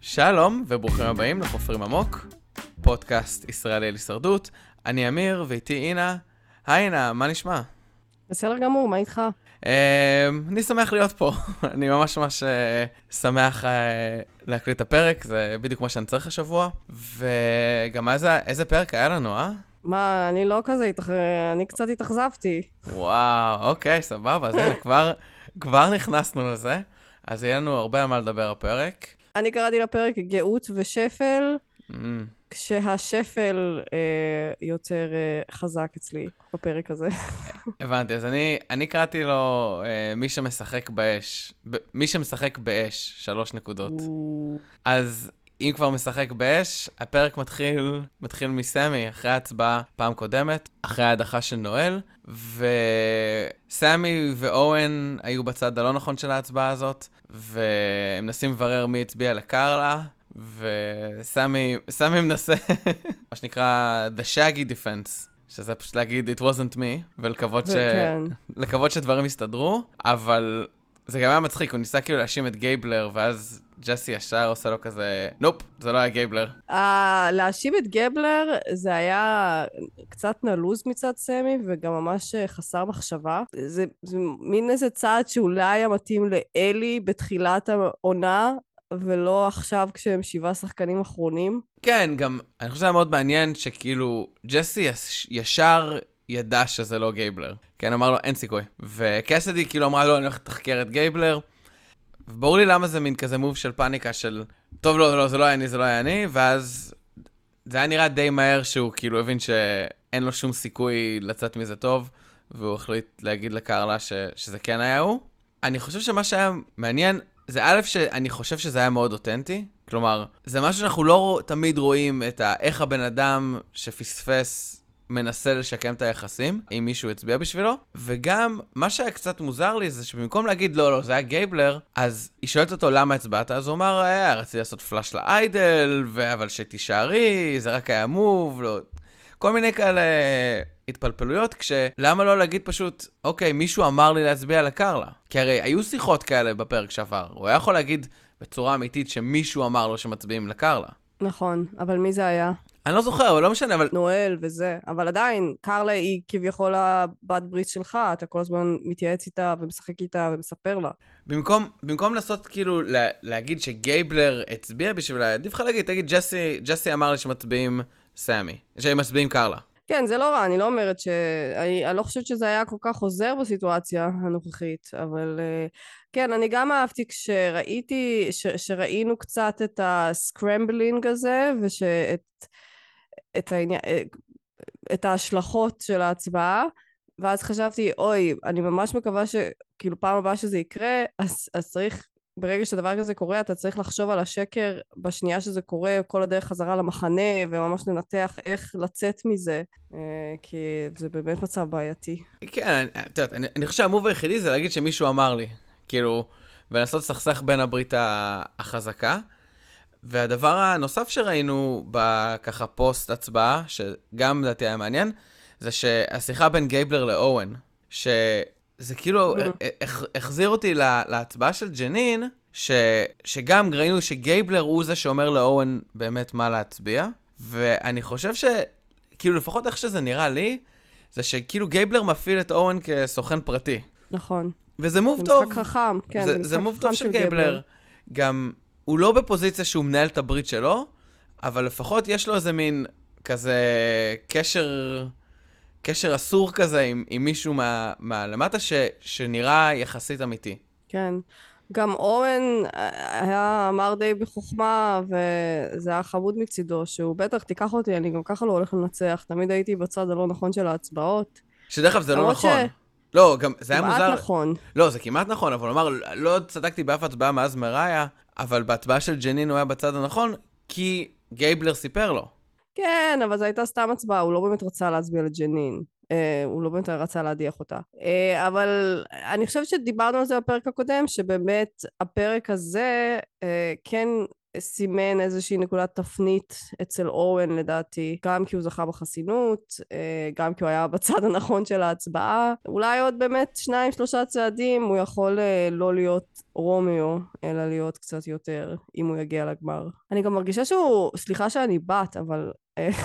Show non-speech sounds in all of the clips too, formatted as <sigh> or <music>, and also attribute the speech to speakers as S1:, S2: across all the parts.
S1: שלום וברוכים הבאים לחופרים עמוק, פודקאסט ישראלי על הישרדות. אני אמיר ואיתי אינה. היי אינה, מה נשמע?
S2: בסדר גמור, מה איתך?
S1: אה, אני שמח להיות פה. <laughs> אני ממש ממש אה, שמח אה, להקליט את הפרק, זה בדיוק מה שאני צריך השבוע. וגם איזה פרק היה לנו, אה?
S2: מה, אני לא כזה, התאכ... אני קצת התאכזבתי.
S1: וואו, אוקיי, סבבה, אז הנה, כבר, כבר נכנסנו לזה. אז יהיה לנו הרבה על מה לדבר הפרק.
S2: אני קראתי לפרק גאות ושפל,
S1: Mm,
S2: כשהשפל אה, יותר אה, חזק אצלי בפרק הזה. <laughs>
S1: הבנתי, אז אני, אני קראתי לו אה, מי שמשחק באש. ב, מי שמשחק באש, שלוש נקודות. אז אם כבר משחק באש, הפרק מתחיל, מתחיל מסמי, אחרי ההצבעה פעם קודמת, אחרי ההדחה של נואל, וסמי ואוון היו בצד הלא נכון של ההצבעה הזאת, והם מנסים לברר מי הצביע לקרלה, וסמי סמי מנסה, <laughs> מה שנקרא The Shaggy Defense. שזה פשוט להגיד, it wasn't me, ולקוות ש...
S2: כן.
S1: שדברים יסתדרו, אבל זה גם היה מצחיק, הוא ניסה כאילו להאשים את גייבלר, ואז ג'סי ישר עושה לו כזה, nope, זה לא היה גייבלר.
S2: אה, להאשים את גייבלר זה היה קצת נלוז מצד סמי, וגם ממש אה, חסר מחשבה. זה, זה מין איזה צעד שאולי היה מתאים לאלי בתחילת העונה, ולא עכשיו כשהם שבעה שחקנים אחרונים.
S1: כן, גם, אני חושב שזה היה מאוד מעניין שכאילו, ג'סי יש, ישר ידע שזה לא גייבלר. כן, אמר לו, אין סיכוי. וקסדי כאילו אמרה לו, אני הולך לתחקר את גייבלר. וברור לי למה זה מין כזה move של פאניקה של, טוב, לא, לא, זה לא היה אני, זה לא היה אני, ואז זה היה נראה די מהר שהוא כאילו הבין שאין לו שום סיכוי לצאת מזה טוב, והוא החליט להגיד לקרלה ש, שזה כן היה הוא. אני חושב שמה שהיה מעניין, זה א', שאני חושב שזה היה מאוד אותנטי. כלומר, זה משהו שאנחנו לא תמיד רואים את ה... איך הבן אדם שפספס מנסה לשקם את היחסים, אם מישהו הצביע בשבילו, וגם, מה שהיה קצת מוזר לי זה שבמקום להגיד לא, לא, זה היה גייבלר, אז היא שואלת אותו למה הצבעת, אז הוא אמר, אה, רציתי לעשות פלאש לאיידל, ו- אבל שתישארי, זה רק היה מוב, לא... כל מיני כאלה התפלפלויות, כשלמה לא להגיד פשוט, אוקיי, מישהו אמר לי להצביע לקרלה? כי הרי היו שיחות כאלה בפרק שעבר, הוא היה יכול להגיד בצורה אמיתית שמישהו אמר לו שמצביעים לקרלה.
S2: נכון, אבל מי זה היה?
S1: אני לא זוכר, אבל לא משנה, אבל...
S2: נואל וזה, אבל עדיין, קרלה היא כביכול הבת ברית שלך, אתה כל הזמן מתייעץ איתה ומשחק איתה ומספר לה.
S1: במקום, במקום לנסות כאילו לה, להגיד שגייבלר הצביע בשבילה, עדיף לך להגיד, תגיד, ג'סי, ג'סי אמר לי שמצביעים סמי, שמצביעים קרלה.
S2: כן, זה לא רע, אני לא אומרת ש... אני, אני לא חושבת שזה היה כל כך עוזר בסיטואציה הנוכחית, אבל uh, כן, אני גם אהבתי כשראיתי, ש, שראינו קצת את ה scrambling הזה, ושאת את, העניין, אה, את ההשלכות של ההצבעה, ואז חשבתי, אוי, אני ממש מקווה שכאילו פעם הבאה שזה יקרה, אז, אז צריך ברגע שדבר כזה קורה, אתה צריך לחשוב על השקר בשנייה שזה קורה, כל הדרך חזרה למחנה, וממש לנתח איך לצאת מזה, אה, כי זה באמת מצב בעייתי.
S1: כן, את יודעת, אני, אני חושב שה move היחידי זה להגיד שמישהו אמר לי, כאילו, ולנסות לסכסך בין הברית החזקה. והדבר הנוסף שראינו בככה פוסט הצבעה, שגם לדעתי היה מעניין, זה שהשיחה בין גייבלר לאוון, שזה כאילו
S2: Mhm.
S1: הח- החזיר אותי לה- להצבעה של ג'נין, ש, שגם ראינו שגייבלר הוא זה שאומר לאוון באמת מה להצביע, ואני חושב ש... כאילו לפחות איך שזה נראה לי, זה שכאילו גייבלר מפעיל את אוון כסוכן פרטי.
S2: נכון.
S1: וזה move
S2: זה
S1: טוב.
S2: משחק חכם, כן,
S1: זה,
S2: זה
S1: זה
S2: move
S1: טוב של גייבלר. גם, הוא לא בפוזיציה שהוא מנהל את הברית שלו, אבל לפחות יש לו איזה מין כזה קשר, קשר אסור כזה עם, עם מישהו מה, מהלמטה ש, שנראה יחסית אמיתי.
S2: כן. גם אורן אה, היה אמר די בחוכמה, וזה היה חמוד מצידו, שהוא בטח, תיקח אותי, אני גם ככה לא הולך לנצח. תמיד הייתי בצד הלא נכון של ההצבעות.
S1: שדרך אגב זה לא נכון.
S2: ש-
S1: לא, גם זה היה
S2: כמעט
S1: מוזר.
S2: נכון.
S1: לא, זה כמעט נכון, אבל הוא אמר, לא צדקתי באף הצבעה מאז מריה, אבל בהצבעה של ג'נין הוא היה בצד הנכון, כי גייבלר סיפר לו.
S2: כן, אבל זו הייתה סתם הצבעה, הוא לא באמת רצה להצביע לג'נין. אה, הוא לא באמת רצה להדיח אותה. אה, אבל אני חושבת שדיברנו על זה בפרק הקודם, שבאמת הפרק הזה אה, כן סימן איזושהי נקודת תפנית אצל אורן לדעתי, גם כי הוא זכה בחסינות, אה, גם כי הוא היה בצד הנכון של ההצבעה. אולי עוד באמת שניים שלושה צעדים הוא יכול אה, לא להיות רומיו, אלא להיות קצת יותר, אם הוא יגיע לגמר. אני גם מרגישה שהוא, סליחה שאני בת, אבל... אה, <laughs>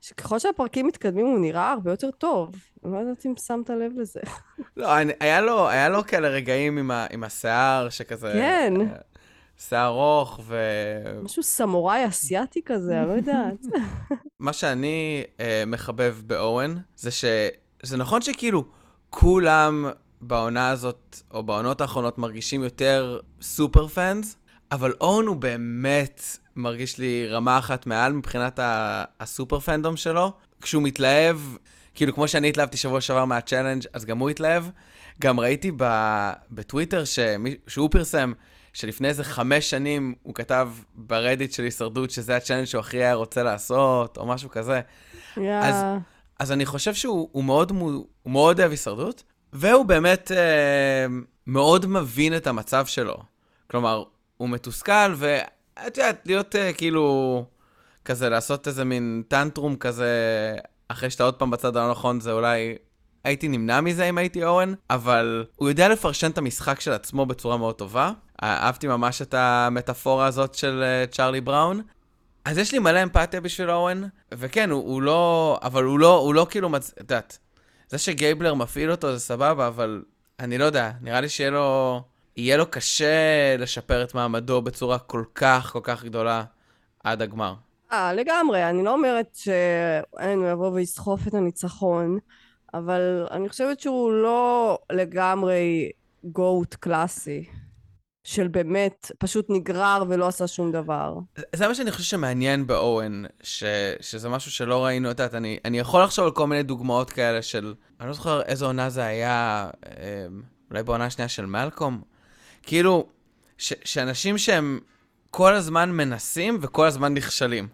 S2: שככל שהפרקים מתקדמים הוא נראה הרבה יותר טוב. אני לא יודעת אם שמת לב לזה.
S1: לא, היה, לו, היה לו כאלה רגעים עם, ה, עם השיער, שכזה...
S2: כן.
S1: שיער ארוך ו...
S2: משהו סמוראי אסיאתי כזה, אני לא <laughs> יודעת.
S1: מה שאני אה, מחבב באורן, זה שזה נכון שכאילו כולם בעונה הזאת, או בעונות האחרונות, מרגישים יותר סופר פאנס, אבל אוון הוא באמת מרגיש לי רמה אחת מעל מבחינת ה super fandom שלו. כשהוא מתלהב, כאילו כמו שאני התלהבתי שבוע שעבר מה challenge, אז גם הוא התלהב. גם ראיתי בטוויטר שמי, שהוא פרסם שלפני איזה חמש שנים הוא כתב ברדיט של הישרדות שזה הצ'אלנג' שהוא הכי היה רוצה לעשות, או משהו כזה.
S2: Yeah. אז,
S1: אז אני חושב שהוא מאוד, הוא מאוד אוהב הישרדות, והוא באמת אה, מאוד מבין את המצב שלו. כלומר, הוא מתוסכל, ואת יודעת, להיות אה, כאילו, כזה, לעשות איזה מין טנטרום כזה, אחרי שאתה עוד פעם בצד הלא נכון, זה אולי הייתי נמנע מזה אם הייתי אורן, אבל הוא יודע לפרשן את המשחק של עצמו בצורה מאוד טובה. אהבתי ממש את המטאפורה הזאת של uh, צ'ארלי בראון. אז יש לי מלא אמפתיה בשביל אורן, וכן, הוא, הוא לא, אבל הוא לא, הוא לא כאילו, מצ... את יודעת, זה שגייבלר מפעיל אותו זה סבבה, אבל אני לא יודע, נראה לי שיהיה לו, יהיה לו קשה לשפר את מעמדו בצורה כל כך, כל כך גדולה עד הגמר.
S2: אה, לגמרי, אני לא אומרת שאין, הוא יבוא ויסחוף את הניצחון. אבל אני חושבת שהוא לא לגמרי גוט קלאסי. של באמת, פשוט נגרר ולא עשה שום דבר.
S1: זה מה שאני חושב שמעניין באורן, ש, שזה משהו שלא ראינו, את יודעת, אני, אני יכול לחשוב על כל מיני דוגמאות כאלה של, אני לא זוכר איזו עונה זה היה, אמ, אולי בעונה השנייה של מלקום, כאילו, ש, שאנשים שהם כל הזמן מנסים וכל הזמן נכשלים.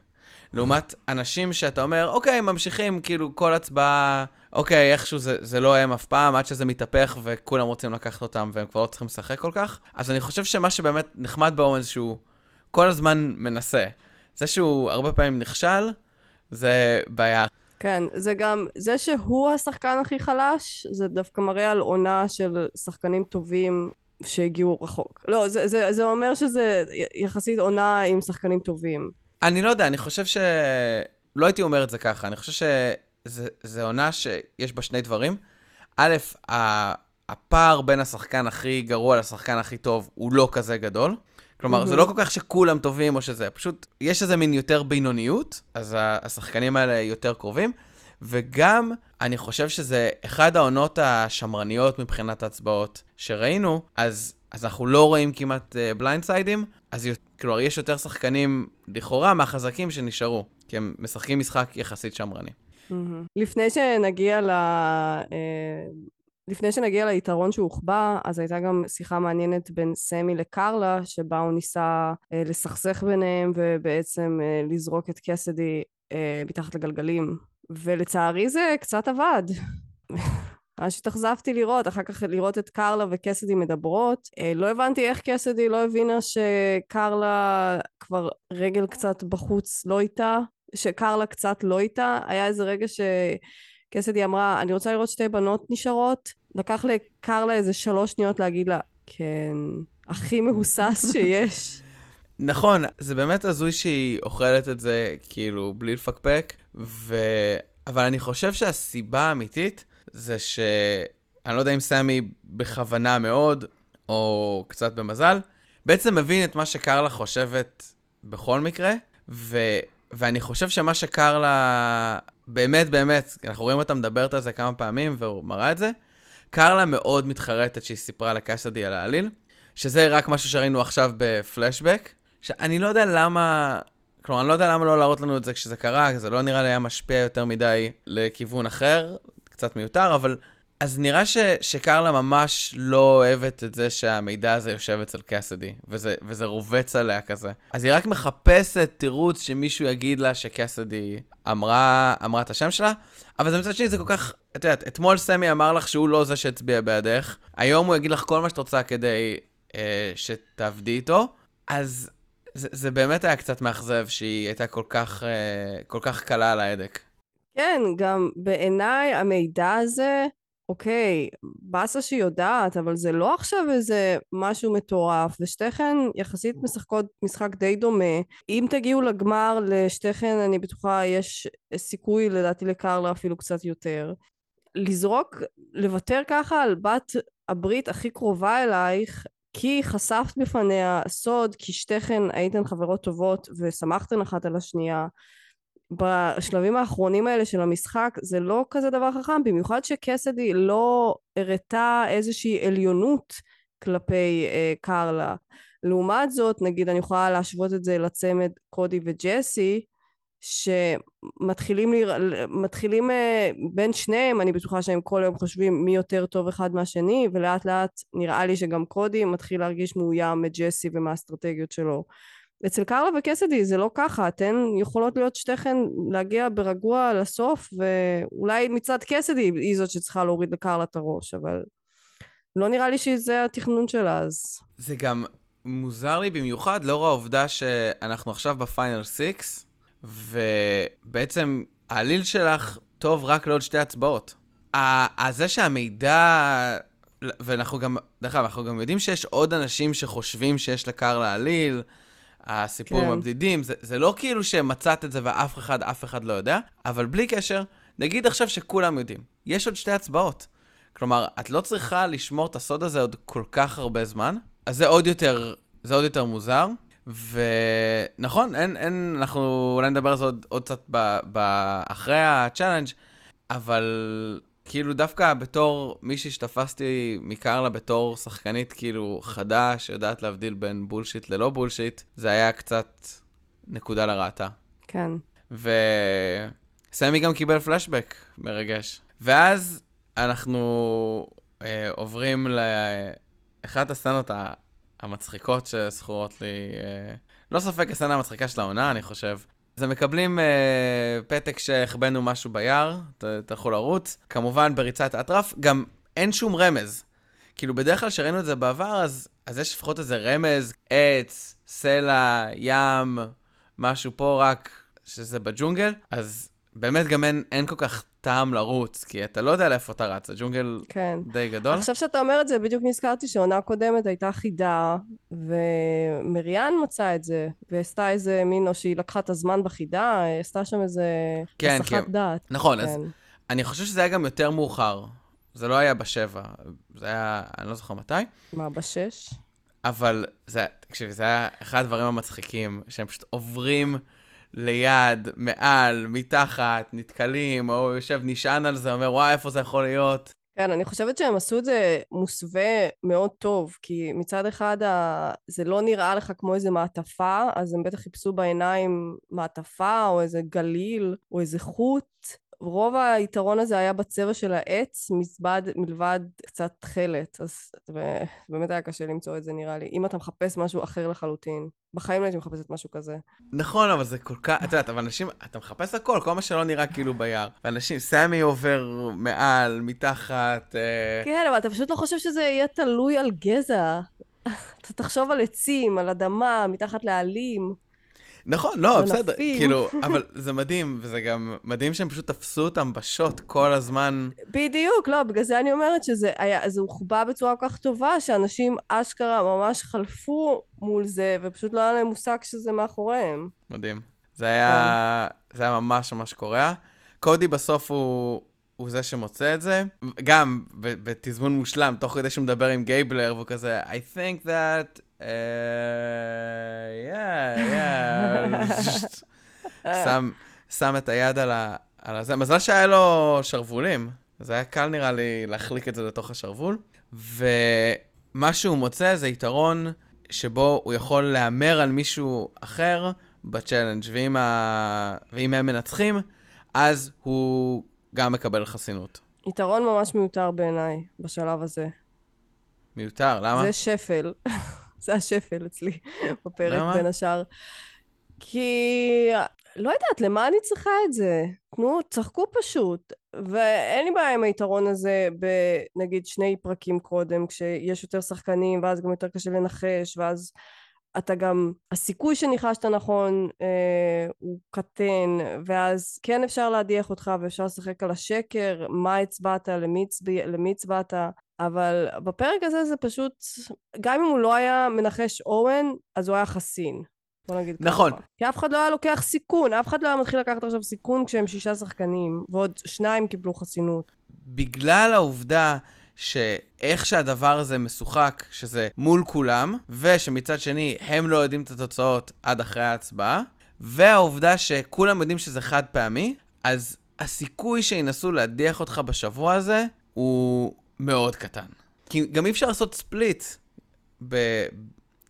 S1: לעומת אנשים שאתה אומר, אוקיי, ממשיכים, כאילו, כל הצבעה, אוקיי, איכשהו זה, זה לא הם אף פעם, עד שזה מתהפך וכולם רוצים לקחת אותם והם כבר לא צריכים לשחק כל כך. אז אני חושב שמה שבאמת נחמד זה שהוא כל הזמן מנסה. זה שהוא הרבה פעמים נכשל, זה בעיה.
S2: כן, זה גם, זה שהוא השחקן הכי חלש, זה דווקא מראה על עונה של שחקנים טובים שהגיעו רחוק. לא, זה, זה, זה אומר שזה יחסית עונה עם שחקנים טובים.
S1: אני לא יודע, אני חושב ש... לא הייתי אומר את זה ככה, אני חושב שזה עונה שיש בה שני דברים. א', הפער בין השחקן הכי גרוע לשחקן הכי טוב הוא לא כזה גדול. כלומר, mm-hmm. זה לא כל כך שכולם טובים או שזה, פשוט יש איזה מין יותר בינוניות, אז השחקנים האלה יותר קרובים. וגם, אני חושב שזה אחד העונות השמרניות מבחינת ההצבעות שראינו, אז, אז אנחנו לא רואים כמעט בליינדסיידים, uh, אז כלומר, יש יותר שחקנים, לכאורה, מהחזקים שנשארו, כי הם משחקים משחק יחסית שמרני.
S2: לפני שנגיע ל... אה, לפני שנגיע ליתרון שהוחבא, אז הייתה גם שיחה מעניינת בין סמי לקרלה, שבה הוא ניסה אה, לסכסך ביניהם ובעצם אה, לזרוק את קסדי מתחת לגלגלים. ולצערי זה קצת עבד. ממש התאכזבתי לראות, אחר כך לראות את קרלה וקסדי מדברות. אה, לא הבנתי איך קסדי לא הבינה שקרלה כבר רגל קצת בחוץ לא איתה, שקרלה קצת לא איתה. היה איזה רגע שקסדי אמרה, אני רוצה לראות שתי בנות נשארות. לקח לקרלה איזה שלוש שניות להגיד לה, כן, הכי מהוסס <laughs> שיש.
S1: נכון, זה באמת הזוי שהיא אוכלת את זה כאילו בלי לפקפק, ו... אבל אני חושב שהסיבה האמיתית זה ש... אני לא יודע אם סמי בכוונה מאוד, או קצת במזל, בעצם מבין את מה שקרלה חושבת בכל מקרה, ו... ואני חושב שמה שקרלה, באמת באמת, אנחנו רואים אותה מדברת על זה כמה פעמים, והוא מראה את זה, קרלה מאוד מתחרטת שהיא סיפרה לקסדי על העליל, שזה רק משהו שראינו עכשיו בפלשבק, שאני לא יודע למה, כלומר, אני לא יודע למה לא להראות לנו את זה כשזה קרה, זה לא נראה לי היה משפיע יותר מדי לכיוון אחר, קצת מיותר, אבל... אז נראה ש, שקרלה ממש לא אוהבת את זה שהמידע הזה יושב אצל קסדי, וזה, וזה רובץ עליה כזה. אז היא רק מחפשת תירוץ שמישהו יגיד לה שקסדי אמרה, אמרה את השם שלה, אבל זה מצד שני זה כל כך, את יודעת, אתמול סמי אמר לך שהוא לא זה שהצביע בעדך, היום הוא יגיד לך כל מה שאת רוצה כדי אה, שתעבדי איתו, אז זה, זה באמת היה קצת מאכזב שהיא הייתה כל כך, אה, כל כך קלה על ההדק.
S2: כן, גם בעיניי המידע הזה, אוקיי, באסה שהיא יודעת, אבל זה לא עכשיו איזה משהו מטורף, ושתיכן יחסית משחקות משחק די דומה. אם תגיעו לגמר, לשתיכן, אני בטוחה, יש סיכוי לדעתי לקרלה אפילו קצת יותר. לזרוק, לוותר ככה על בת הברית הכי קרובה אלייך, כי חשפת בפניה סוד, כי שתיכן הייתן חברות טובות ושמחתן אחת על השנייה. בשלבים האחרונים האלה של המשחק זה לא כזה דבר חכם, במיוחד שקסדי לא הראתה איזושהי עליונות כלפי אה, קרלה. לעומת זאת, נגיד אני יכולה להשוות את זה לצמד קודי וג'סי, שמתחילים לרא... מתחילים אה, בין שניהם, אני בטוחה שהם כל היום חושבים מי יותר טוב אחד מהשני, ולאט לאט נראה לי שגם קודי מתחיל להרגיש מאוים מג'סי ומהאסטרטגיות שלו. אצל קרלה וקסדי זה לא ככה, אתן יכולות להיות שתיכן להגיע ברגוע לסוף, ואולי מצד קסדי היא זאת שצריכה להוריד לקרלה את הראש, אבל לא נראה לי שזה התכנון שלה, אז...
S1: זה גם מוזר לי במיוחד לאור העובדה שאנחנו עכשיו בפיינל 6, ובעצם העליל שלך טוב רק לעוד שתי הצבעות. זה שהמידע, ואנחנו גם, דרך אגב, אנחנו גם יודעים שיש עוד אנשים שחושבים שיש לקרלה עליל, הסיפורים כן. הבדידים, זה, זה לא כאילו שמצאת את זה ואף אחד, אף אחד לא יודע, אבל בלי קשר, נגיד עכשיו שכולם יודעים, יש עוד שתי הצבעות. כלומר, את לא צריכה לשמור את הסוד הזה עוד כל כך הרבה זמן, אז זה עוד יותר, זה עוד יותר מוזר. ונכון, אין, אין, אנחנו אולי נדבר על זה עוד, עוד קצת ב, ב, אחרי ה challenge, אבל כאילו דווקא בתור מישהי שתפסתי מקרלה בתור שחקנית כאילו חדה, שיודעת להבדיל בין bullshit ללא bullshit, זה היה קצת נקודה לרעתה.
S2: כן.
S1: וסמי גם קיבל פלשבק מרגש. ואז אנחנו אה, עוברים לאחת הסצנות המצחיקות שזכורות לי, אה, לא ספק הסצנה המצחיקה של העונה, אני חושב. אז הם מקבלים אה, פתק שהחבאנו משהו ביער, תלכו לרוץ. כמובן בריצת אטרף, גם אין שום רמז. כאילו, בדרך כלל כשראינו את זה בעבר, אז, אז יש לפחות איזה רמז, עץ, סלע, ים, משהו פה רק שזה בג'ונגל, אז באמת גם אין, אין כל כך טעם לרוץ, כי אתה לא יודע לאיפה אתה רץ, הג'ונגל כן. די גדול.
S2: עכשיו שאתה אומר את זה, בדיוק נזכרתי שעונה קודמת הייתה חידה, ומריאן מצאה את זה, ועשתה איזה מין, או שהיא לקחה את הזמן בחידה, עשתה שם איזה כן, הסחת כן. דעת.
S1: נכון, כן. אז אני חושב שזה היה גם יותר מאוחר. זה לא היה בשבע, זה היה, אני לא זוכר מתי.
S2: מה, בשש?
S1: אבל זה, תקשיבי, זה היה אחד הדברים המצחיקים, שהם פשוט עוברים... ליד, מעל, מתחת, נתקלים, או יושב, נשען על זה, אומר, וואי, איפה זה יכול להיות?
S2: כן, אני חושבת שהם עשו את זה מוסווה מאוד טוב, כי מצד אחד ה... זה לא נראה לך כמו איזה מעטפה, אז הם בטח חיפשו בעיניים מעטפה, או איזה גליל, או איזה חוט, רוב היתרון הזה היה בצבע של העץ, מזבד, מלבד קצת תכלת, אז באמת היה קשה למצוא את זה נראה לי. אם אתה מחפש משהו אחר לחלוטין. בחיים לא הייתי מחפשת משהו כזה.
S1: נכון, אבל זה כל כך, את יודעת, אבל אנשים, אתה מחפש הכל, כל מה שלא נראה כאילו ביער. ואנשים, סמי עובר מעל, מתחת. אה...
S2: כן, אבל אתה פשוט לא חושב שזה יהיה תלוי על גזע. אתה תחשוב על עצים, על אדמה, מתחת לעלים.
S1: נכון, לא, בסדר, כאילו, אבל זה מדהים, וזה גם מדהים שהם פשוט תפסו אותם בשוט כל הזמן.
S2: בדיוק, לא, בגלל זה אני אומרת שזה היה, זה הוחבא בצורה כל כך טובה, שאנשים אשכרה ממש חלפו מול זה, ופשוט לא היה להם מושג שזה מאחוריהם.
S1: מדהים. זה היה, כן. זה היה ממש ממש קורע. קודי בסוף הוא, הוא זה שמוצא את זה, גם בתזמון מושלם, תוך כדי שהוא מדבר עם גייבלר, והוא כזה, I think that <laughs> שם, שם את היד על, ה, על. מזל שהיה לו שרוולים, אז היה קל נראה לי להחליק את זה לתוך השרוול. ומה שהוא מוצא זה יתרון שבו הוא יכול להמר על מישהו אחר בצ'אלנג', ואם, ה... ואם הם מנצחים, אז הוא גם מקבל חסינות.
S2: יתרון ממש מיותר בעיניי בשלב הזה.
S1: מיותר, למה?
S2: זה שפל. <laughs> זה השפל אצלי <laughs> בפרק, למה? בין השאר. כי לא יודעת, למה אני צריכה את זה? תנו, צחקו פשוט. ואין לי בעיה עם היתרון הזה בנגיד שני פרקים קודם, כשיש יותר שחקנים, ואז גם יותר קשה לנחש, ואז אתה גם, הסיכוי שניחשת נכון אה, הוא קטן, ואז כן אפשר להדיח אותך ואפשר לשחק על השקר, מה הצבעת, למי הצבעת, אבל בפרק הזה זה פשוט, גם אם הוא לא היה מנחש אורן, אז הוא היה חסין. בוא נגיד
S1: נכון.
S2: ככה. כי אף אחד לא היה לוקח סיכון, אף אחד לא היה מתחיל לקחת עכשיו סיכון כשהם שישה שחקנים, ועוד שניים קיבלו חסינות.
S1: בגלל העובדה שאיך שהדבר הזה משוחק, שזה מול כולם, ושמצד שני הם לא יודעים את התוצאות עד אחרי ההצבעה, והעובדה שכולם יודעים שזה חד פעמי, אז הסיכוי שינסו להדיח אותך בשבוע הזה הוא מאוד קטן. כי גם אי אפשר לעשות ספליט ב...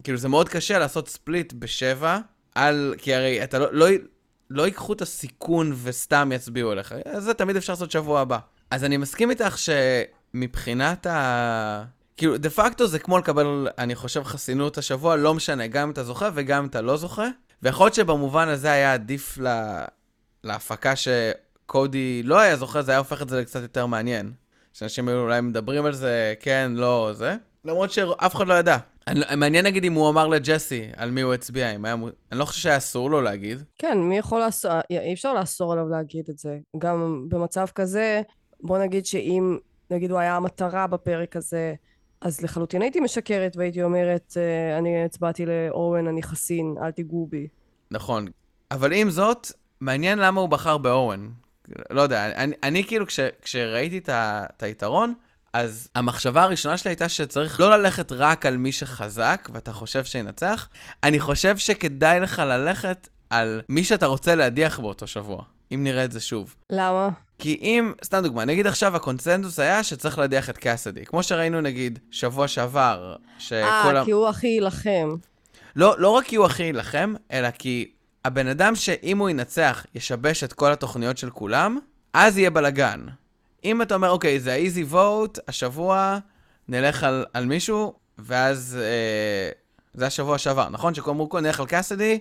S1: כאילו, זה מאוד קשה לעשות ספליט בשבע, על... כי הרי אתה לא, לא, לא ייקחו את הסיכון וסתם יצביעו עליך. זה תמיד אפשר לעשות שבוע הבא. אז אני מסכים איתך שמבחינת ה... כאילו, דה פקטו זה כמו לקבל, אני חושב, חסינות השבוע, לא משנה, גם אם אתה זוכה וגם אם אתה לא זוכה. ויכול להיות שבמובן הזה היה עדיף לה... להפקה שקודי לא היה זוכה, זה היה הופך את זה לקצת יותר מעניין. שאנשים היו אולי מדברים על זה, כן, לא, זה. למרות שאף אחד לא ידע. אני, מעניין נגיד אם הוא אמר לג'סי על מי הוא הצביע, אם היה... אני לא חושב שהיה אסור לו להגיד.
S2: כן, מי יכול לאסור... אי אפשר לאסור עליו להגיד את זה. גם במצב כזה, בוא נגיד שאם, נגיד הוא היה המטרה בפרק הזה, אז לחלוטין הייתי משקרת והייתי אומרת, אה, אני הצבעתי לאורן, אני חסין, אל תיגעו בי.
S1: נכון. אבל עם זאת, מעניין למה הוא בחר באורן. לא יודע, אני, אני כאילו, כש, כשראיתי את, ה, את היתרון, אז המחשבה הראשונה שלי הייתה שצריך לא ללכת רק על מי שחזק ואתה חושב שינצח, אני חושב שכדאי לך ללכת על מי שאתה רוצה להדיח באותו שבוע, אם נראה את זה שוב.
S2: למה?
S1: כי אם, סתם דוגמה, נגיד עכשיו הקונצנזוס היה שצריך להדיח את קאסדי, כמו שראינו נגיד שבוע שעבר,
S2: שכל... אה, כי הוא הכי יילחם.
S1: לא, לא רק כי הוא הכי יילחם, אלא כי הבן אדם שאם הוא ינצח, ישבש את כל התוכניות של כולם, אז יהיה בלאגן. אם אתה אומר, אוקיי, זה ה-easy vote, השבוע נלך על, על מישהו, ואז אה, זה השבוע שעבר, נכון? שכל מורקו נלך על קאסדי,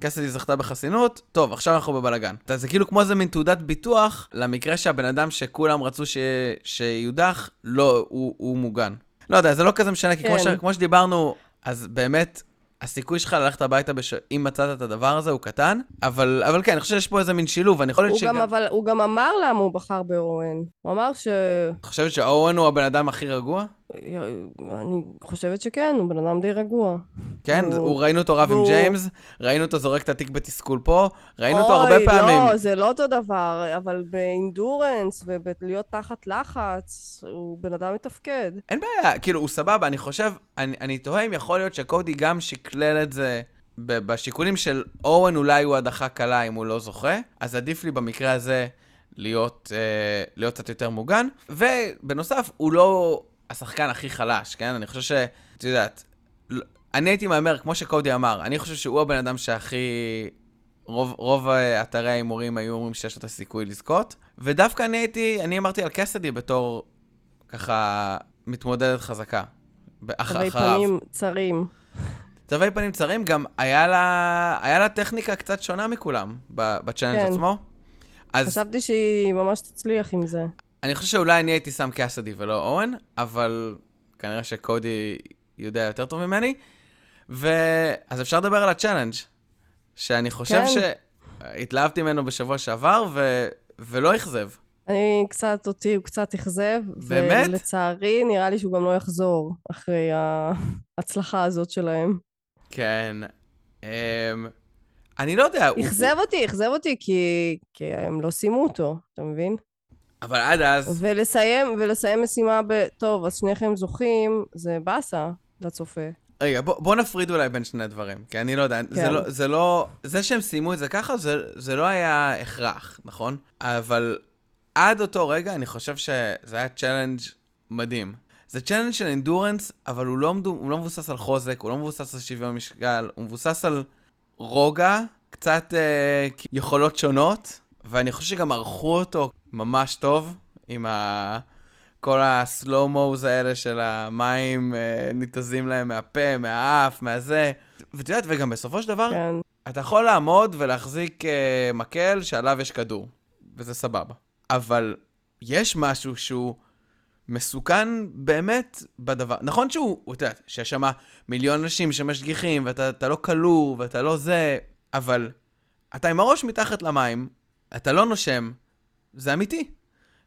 S1: קאסדי זכתה בחסינות, טוב, עכשיו אנחנו בבלאגן. זה כאילו כמו איזה מין תעודת ביטוח למקרה שהבן אדם שכולם רצו ש... שיודח, לא, הוא, הוא מוגן. לא יודע, זה לא כזה משנה, כי כמו, כן. ש... כמו שדיברנו, אז באמת, הסיכוי שלך ללכת הביתה, בש... אם מצאת את הדבר הזה, הוא קטן, אבל, אבל כן, אני חושב שיש פה איזה מין שילוב, אני יכול להיות
S2: שגם... אבל הוא גם אמר למה הוא בחר באורן. הוא אמר ש...
S1: את חושבת שאורן הוא הבן אדם הכי רגוע?
S2: אני חושבת שכן, הוא בן אדם די רגוע.
S1: כן, הוא, הוא ראינו אותו רב עם ג'יימס, ראינו אותו זורק את התיק בתסכול פה, ראינו אותו הרבה פעמים.
S2: אוי, לא, זה לא אותו דבר, אבל באינדורנס ובלהיות תחת לחץ, הוא בן אדם מתפקד.
S1: אין בעיה, כאילו, הוא סבבה, אני חושב, אני, אני תוהה אם יכול להיות שקודי גם שקלל את זה בשיקולים של אורן אולי הוא הדחה קלה אם הוא לא זוכה, אז עדיף לי במקרה הזה להיות, אה, להיות קצת יותר מוגן. ובנוסף, הוא לא... השחקן הכי חלש, כן? אני חושב ש... את יודעת, אני הייתי מהמר, כמו שקודי אמר, אני חושב שהוא הבן אדם שהכי... רוב, רוב אתרי ההימורים היו אומרים שיש לו את הסיכוי לזכות, ודווקא אני הייתי, אני אמרתי על קסדי בתור ככה מתמודדת חזקה.
S2: תווי פנים צרים.
S1: תווי פנים צרים, גם היה לה, היה לה טכניקה קצת שונה מכולם בצ'אנל כן. עצמו.
S2: אז... חשבתי שהיא ממש תצליח עם זה.
S1: אני חושב שאולי אני הייתי שם קאסדי ולא אורן, אבל כנראה שקודי יודע יותר טוב ממני. ו... אז אפשר לדבר על ה challenge, שאני חושב כן. שהתלהבתי ממנו בשבוע שעבר, ו... ולא אכזב.
S2: אני קצת, אותי הוא קצת אכזב.
S1: באמת?
S2: ולצערי, נראה לי שהוא גם לא יחזור אחרי ההצלחה הזאת שלהם.
S1: כן. Um, אני לא יודע.
S2: אכזב הוא... אותי, אכזב אותי, כי... כי הם לא סיימו אותו, אתה מבין?
S1: אבל עד אז...
S2: ולסיים, ולסיים משימה ב... טוב, אז שניכם זוכים, זה באסה לצופה.
S1: רגע, בוא, בוא נפריד אולי בין שני דברים, כי אני לא יודע, כן. זה, לא, זה לא... זה שהם סיימו את זה ככה, זה, זה לא היה הכרח, נכון? אבל עד אותו רגע, אני חושב שזה היה challenge מדהים. זה challenge של endurance, אבל הוא לא, הוא לא מבוסס על חוזק, הוא לא מבוסס על שוויון משקל, הוא מבוסס על רוגע, קצת אה, יכולות שונות, ואני חושב שגם ערכו אותו ממש טוב, עם ה... כל הסלואו-מוז האלה של המים אה, ניתזים להם מהפה, מהאף, מהזה. ואת יודעת, וגם בסופו של דבר, כן. אתה יכול לעמוד ולהחזיק אה, מקל שעליו יש כדור, וזה סבבה. אבל יש משהו שהוא מסוכן באמת בדבר. נכון שהוא, אתה יודע, שיש שם מיליון אנשים שמשגיחים, ואתה לא כלוא, ואתה לא זה, אבל אתה עם הראש מתחת למים, אתה לא נושם, זה אמיתי.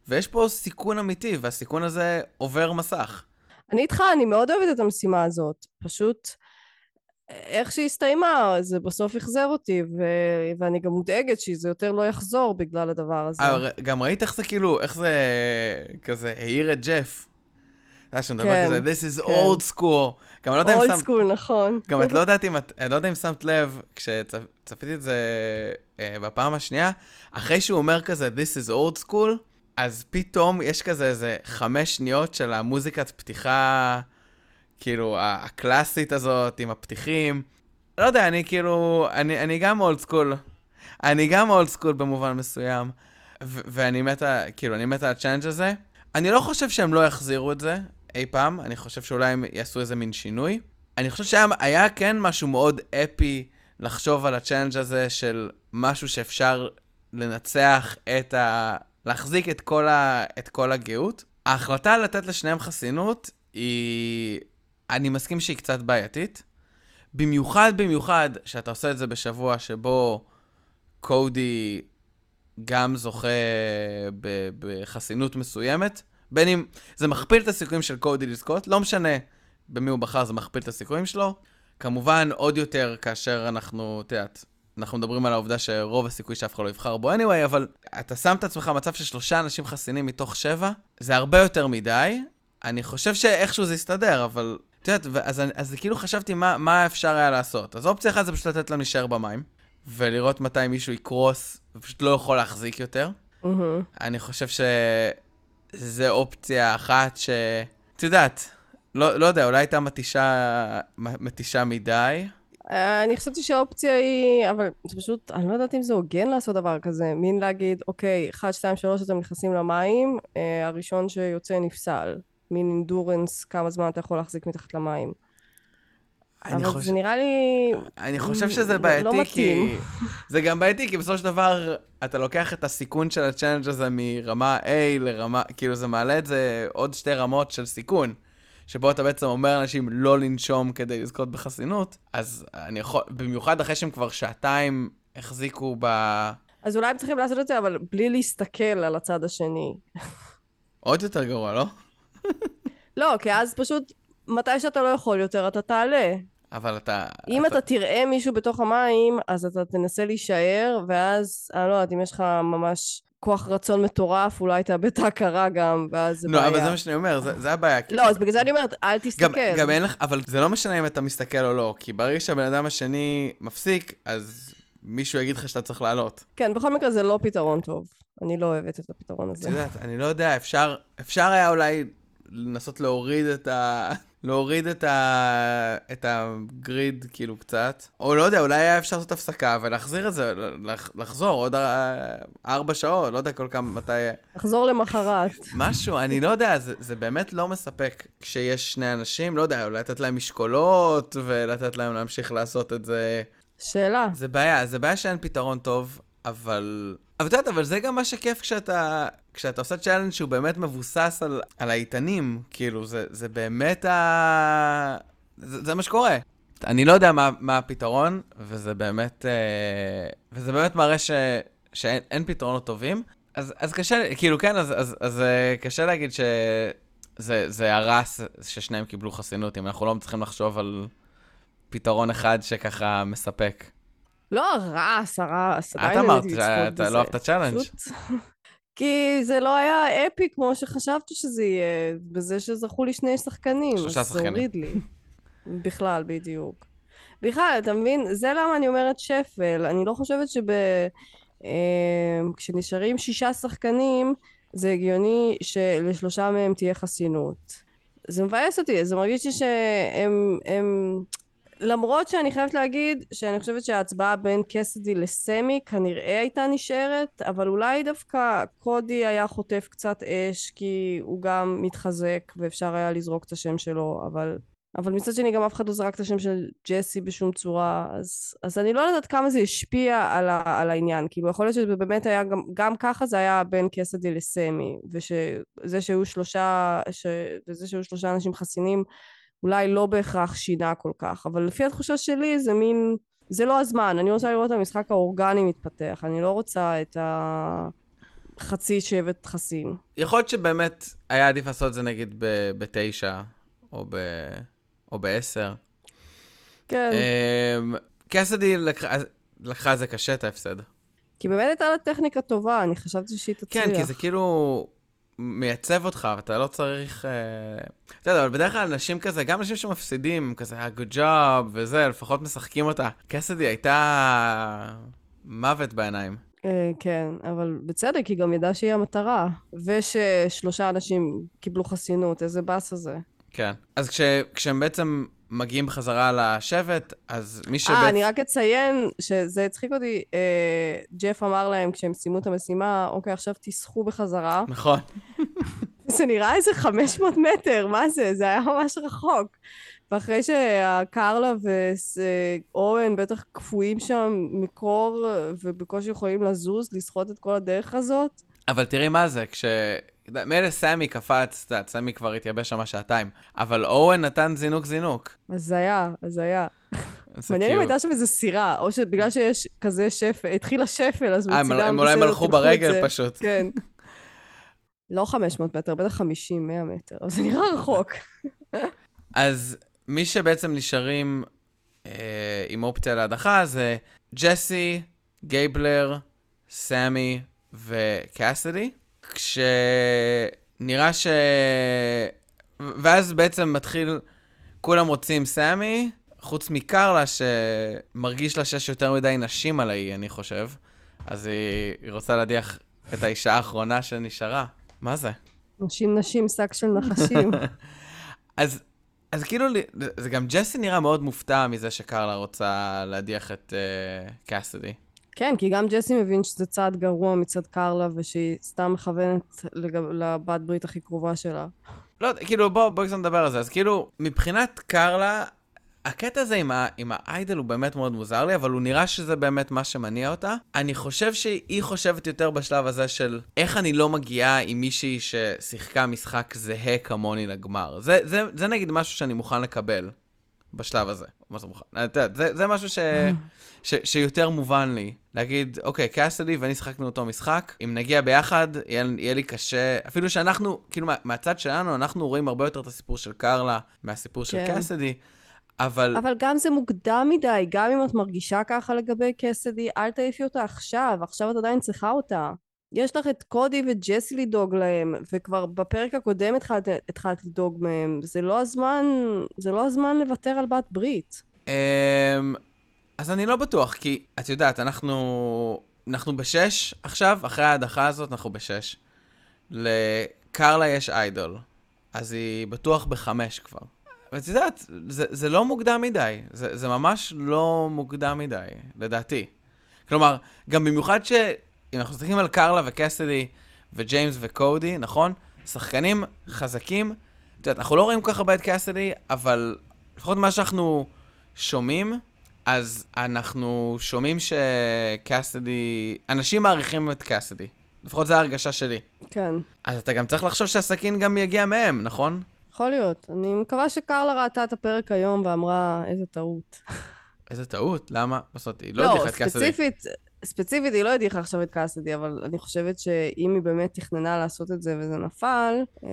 S1: ויש פה סיכון אמיתי, והסיכון הזה עובר מסך.
S2: אני איתך, אני מאוד אוהבת את המשימה הזאת. פשוט, איך שהיא הסתיימה, זה בסוף אכזב אותי, ו... ואני גם מודאגת שזה יותר לא יחזור בגלל הדבר הזה.
S1: אבל גם ראית איך זה כאילו, איך זה כזה העיר את ג'ף. אתה יודע שמדבר
S2: כן,
S1: כזה, This is
S2: כן.
S1: old school. גם לא יודע אם
S2: אולד
S1: שמת...
S2: סקול, נכון.
S1: גם את לא יודעת אם את, אני לא יודע אם שמת לב, כשצפיתי את זה אה, בפעם השנייה, אחרי שהוא אומר כזה, This is old school, אז פתאום יש כזה איזה חמש שניות של המוזיקת פתיחה, כאילו, הקלאסית הזאת, עם הפתיחים. לא יודע, אני כאילו, אני, אני גם old school. אני גם old school במובן מסוים. ו- ואני מתה, כאילו, אני מתה על ה challenge הזה. אני לא חושב שהם לא יחזירו את זה אי פעם, אני חושב שאולי הם יעשו איזה מין שינוי. אני חושב שהיה היה כן משהו מאוד אפי לחשוב על הצ'אנג' הזה של משהו שאפשר לנצח את ה... להחזיק את כל, ה... את כל הגאות. ההחלטה לתת לשניהם חסינות היא... אני מסכים שהיא קצת בעייתית. במיוחד, במיוחד, שאתה עושה את זה בשבוע שבו קודי גם זוכה ב- בחסינות מסוימת, בין אם זה מכפיל את הסיכויים של קודי לזכות, לא משנה במי הוא בחר, זה מכפיל את הסיכויים שלו. כמובן, עוד יותר כאשר אנחנו, את יודעת, אנחנו מדברים על העובדה שרוב הסיכוי שאף אחד לא יבחר בו anyway, אבל אתה שם את עצמך במצב של שלושה אנשים חסינים מתוך שבע, זה הרבה יותר מדי. אני חושב שאיכשהו זה יסתדר, אבל... את יודעת, אז, אז כאילו חשבתי מה, מה אפשר היה לעשות. אז אופציה אחת זה פשוט לתת להם להישאר במים, ולראות מתי מישהו יקרוס ופשוט לא יכול להחזיק יותר.
S2: מהמם.
S1: אני חושב שזה אופציה אחת ש... את יודעת, לא, לא יודע, אולי הייתה מתישה, מתישה מדי.
S2: אה, אני חשבתי שהאופציה היא, אבל זה פשוט, אני לא יודעת אם זה הוגן לעשות דבר כזה. מין להגיד, אוקיי, 1, 2, 3 אתם נכנסים למים, אה, הראשון שיוצא נפסל. מין אינדורנס, כמה זמן אתה יכול להחזיק מתחת למים.
S1: אני
S2: אבל
S1: חושב...
S2: זה נראה לי...
S1: אני חושב שזה
S2: לא
S1: בעייתי, כי...
S2: מתאים.
S1: זה גם בעייתי, כי בסופו של דבר, אתה לוקח את הסיכון של ה challenge הזה מרמה A לרמה... כאילו, זה מעלה את זה עוד שתי רמות של סיכון, שבו אתה בעצם אומר לאנשים לא לנשום כדי לזכות בחסינות, אז אני יכול... במיוחד אחרי שהם כבר שעתיים החזיקו ב...
S2: אז אולי הם צריכים לעשות את זה, אבל בלי להסתכל על הצד השני.
S1: עוד יותר גרוע, לא?
S2: לא, כי אז פשוט, מתי שאתה לא יכול יותר, אתה תעלה.
S1: אבל אתה...
S2: אם אתה תראה מישהו בתוך המים, אז אתה תנסה להישאר, ואז, אני לא יודעת, אם יש לך ממש כוח רצון מטורף, אולי תאבד את ההכרה גם, ואז זה
S1: לא,
S2: בעיה.
S1: אבל זה מה שאני אומר, זה, זה הבעיה.
S2: לא, אז בגלל זה אני אומרת, אל
S1: גם,
S2: תסתכל.
S1: גם אין לך, אבל זה לא משנה אם אתה מסתכל או לא, כי ברגע שהבן אדם השני מפסיק, אז מישהו יגיד לך שאתה צריך לעלות.
S2: כן, בכל מקרה זה לא פתרון טוב. אני לא אוהבת את הפתרון
S1: את
S2: הזה.
S1: יודעת, אני לא יודע, אפשר, אפשר היה אולי לנסות להוריד את ה... להוריד את, ה... את הגריד כאילו קצת, או לא יודע, אולי היה אפשר לעשות הפסקה ולהחזיר את זה, לח... לחזור עוד אר- ארבע שעות, לא יודע כל כמה, מתי...
S2: לחזור למחרת.
S1: משהו, אני לא יודע, זה, זה באמת לא מספק כשיש שני אנשים, לא יודע, אולי לתת להם משקולות ולתת להם להמשיך לעשות את זה.
S2: שאלה.
S1: זה בעיה, זה בעיה שאין פתרון טוב, אבל... אבל את יודעת, אבל זה גם מה שכיף כשאתה, כשאתה עושה challenge שהוא באמת מבוסס על, על האיתנים, כאילו, זה, זה באמת ה... זה, זה מה שקורה. אני לא יודע מה, מה הפתרון, וזה באמת, אה, וזה באמת מראה ש, שאין אין פתרונות טובים. אז, אז קשה, כאילו, כן, אז, אז, אז אה, קשה להגיד שזה זה הרס ששניהם קיבלו חסינות, אם אנחנו לא מצליחים לחשוב על פתרון אחד שככה מספק.
S2: לא הרס, הרס.
S1: את
S2: עדיין
S1: אמרת
S2: בזה.
S1: לא אהבת challenge.
S2: פשוט- <laughs> כי זה לא היה אפי כמו שחשבתי שזה יהיה, בזה שזכו לי שני שחקנים.
S1: שלושה
S2: אז זה
S1: שחקנים.
S2: הוריד לי. <laughs> בכלל, בדיוק. בכלל, אתה מבין? זה למה אני אומרת שפל. אני לא חושבת שב... אה, כשנשארים שישה שחקנים, זה הגיוני שלשלושה מהם תהיה חסינות. זה מבאס אותי, זה מרגיש לי שהם... הם... למרות שאני חייבת להגיד שאני חושבת שההצבעה בין קסדי לסמי כנראה הייתה נשארת, אבל אולי דווקא קודי היה חוטף קצת אש כי הוא גם מתחזק ואפשר היה לזרוק את השם שלו, אבל אבל מצד שני גם אף אחד לא זרק את השם של ג'סי בשום צורה, אז, אז אני לא יודעת כמה זה השפיע על, ה, על העניין, כאילו יכול להיות שזה באמת היה, גם, גם ככה זה היה בין קסדי לסמי, וזה שהיו שלושה, ש, וזה שהיו שלושה אנשים חסינים, אולי לא בהכרח שינה כל כך, אבל לפי התחושה שלי זה מין, זה לא הזמן, אני רוצה לראות את המשחק האורגני מתפתח, אני לא רוצה את החצי שבט חסין.
S1: יכול להיות שבאמת היה עדיף לעשות את זה נגיד בתשע, או ב... או בעשר.
S2: כן.
S1: אמ, קסדי לקחה, לקחה את זה קשה, את ההפסד.
S2: כי באמת הייתה לה טכניקה טובה, אני חשבתי שהיא תצליח.
S1: כן, כי זה כאילו מייצב אותך, ואתה לא צריך... אה, אתה יודע, אבל בדרך כלל אנשים כזה, גם אנשים שמפסידים, כזה, היה good job וזה, לפחות משחקים אותה. קסדי הייתה מוות בעיניים.
S2: אה, כן, אבל בצדק, היא גם ידעה שהיא המטרה, וששלושה אנשים קיבלו חסינות, איזה באס הזה.
S1: כן. אז כש, כשהם בעצם מגיעים בחזרה לשבט, אז מי שבעצם...
S2: אה, אני רק אציין שזה הצחיק אותי, אה, ג'ף אמר להם כשהם סיימו את המשימה, אוקיי, עכשיו תסחו בחזרה.
S1: נכון. <laughs>
S2: זה נראה איזה 500 מטר, מה זה? זה היה ממש רחוק. ואחרי שקרלה ואורן בטח קפואים שם מקור ובקושי יכולים לזוז, לסחוט את כל הדרך הזאת.
S1: אבל תראי מה זה, כש... מילא סמי קפץ, את יודעת, סמי כבר התייבש שם שעתיים, אבל אורן נתן זינוק זינוק.
S2: אז היה. <laughs> מעניין אם הייתה שם איזה סירה, או שבגלל שיש כזה שפל, התחיל השפל, אז
S1: מצידם... אה, הם אולי הם הלכו ברגל פשוט. <laughs>
S2: כן. לא 500 מטר, בטח 50, 100 מטר, אבל זה נראה רחוק. <laughs>
S1: אז מי שבעצם נשארים אה, עם אופציה להדחה זה ג'סי, גייבלר, סמי וקאסדי. כשנראה ש... ואז בעצם מתחיל, כולם רוצים סמי, חוץ מקרלה, שמרגיש לה שיש יותר מדי נשים על האי, אני חושב. אז היא, היא רוצה להדיח את האישה האחרונה שנשארה. מה זה?
S2: נשים נשים, שק של נחשים. <laughs>
S1: אז, אז כאילו, זה גם ג'סי נראה מאוד מופתע מזה שקרלה רוצה להדיח את uh, קאסדי.
S2: כן, כי גם ג'סי מבין שזה צעד גרוע מצד קרלה, ושהיא סתם מכוונת לגב... לבת ברית הכי קרובה שלה.
S1: לא, כאילו, בוא, בוא נדבר על זה. אז כאילו, מבחינת קרלה, הקטע הזה עם, ה, עם האיידל הוא באמת מאוד מוזר לי, אבל הוא נראה שזה באמת מה שמניע אותה. אני חושב שהיא חושבת יותר בשלב הזה של איך אני לא מגיעה עם מישהי ששיחקה משחק זהה כמוני לגמר. זה, זה, זה נגיד משהו שאני מוכן לקבל בשלב הזה. מה זה מוכן? אתה יודע, זה, זה משהו ש... <laughs> ש, שיותר מובן לי. להגיד, אוקיי, קאסלי ואני שחקנו אותו משחק, אם נגיע ביחד, יהיה, יהיה לי קשה, אפילו שאנחנו, כאילו, מה, מהצד שלנו, אנחנו רואים הרבה יותר את הסיפור של קרלה מהסיפור כן. של קאסדי. אבל...
S2: אבל גם זה מוקדם מדי, גם אם את מרגישה ככה לגבי קסדי, אל תעיפי אותה עכשיו, עכשיו את עדיין צריכה אותה. יש לך את קודי וג'סי לדאוג להם, וכבר בפרק הקודם התחלת, התחלת לדאוג מהם. זה לא הזמן, זה לא הזמן לוותר על בת ברית.
S1: Um, אז אני לא בטוח, כי את יודעת, אנחנו, אנחנו בשש עכשיו, אחרי ההדחה הזאת אנחנו בשש. לקרלה יש איידול, אז היא בטוח בחמש כבר. ואת יודעת, זה, זה לא מוקדם מדי, זה, זה ממש לא מוקדם מדי, לדעתי. כלומר, גם במיוחד ש... אם אנחנו מסתכלים על קרלה וקסדי וג'יימס וקודי, נכון? שחקנים חזקים. את יודעת, אנחנו לא רואים כל כך הרבה את קסדי, אבל לפחות מה שאנחנו שומעים, אז אנחנו שומעים שקסדי... אנשים מעריכים את קסדי. לפחות זו ההרגשה שלי.
S2: כן.
S1: אז אתה גם צריך לחשוב שהסכין גם יגיע מהם, נכון?
S2: יכול להיות. אני מקווה שקרלה ראתה את הפרק היום ואמרה, איזה טעות.
S1: איזה טעות? למה? בסוף היא לא הדיחה את קסדי.
S2: לא, ספציפית, ספציפית היא לא הדיחה עכשיו את קאסדי, אבל אני חושבת שאם היא באמת תכננה לעשות את זה וזה נפל, אה,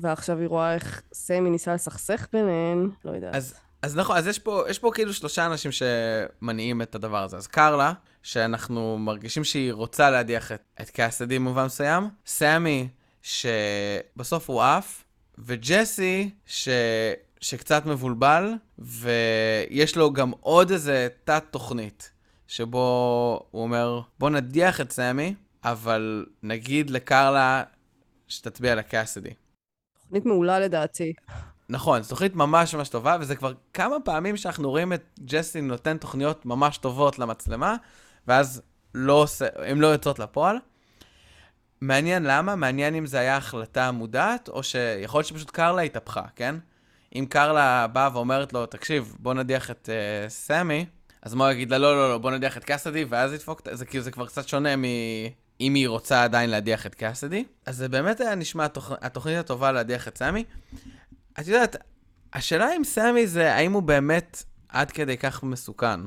S2: ועכשיו היא רואה איך סמי ניסה לסכסך ביניהן, לא יודעת.
S1: אז, אז נכון, אז יש פה, יש פה כאילו שלושה אנשים שמניעים את הדבר הזה. אז קרלה, שאנחנו מרגישים שהיא רוצה להדיח את, את קאסדי במובן מסוים, סמי, שבסוף הוא עף, וג'סי, ש... שקצת מבולבל, ויש לו גם עוד איזה תת-תוכנית. שבו הוא אומר, בוא נדיח את סמי, אבל נגיד לקרלה שתצביע לקאסדי.
S2: תוכנית מעולה לדעתי.
S1: נכון, זו תוכנית ממש ממש טובה, וזה כבר כמה פעמים שאנחנו רואים את ג'סטין נותן תוכניות ממש טובות למצלמה, ואז לא עושה, הן לא יוצאות לפועל. מעניין למה, מעניין אם זה היה החלטה מודעת, או שיכול להיות שפשוט קרלה התהפכה, כן? אם קרלה באה ואומרת לו, תקשיב, בוא נדיח את uh, סמי, אז הוא יגיד לה, לא, לא, לא, בוא נדיח את קאסדי, ואז ידפוק, זה כאילו, זה כבר קצת שונה מ... אם היא רוצה עדיין להדיח את קאסדי. אז זה באמת היה נשמע התוכ... התוכנית הטובה להדיח את סמי. את יודעת, השאלה עם סמי זה, האם הוא באמת עד כדי כך מסוכן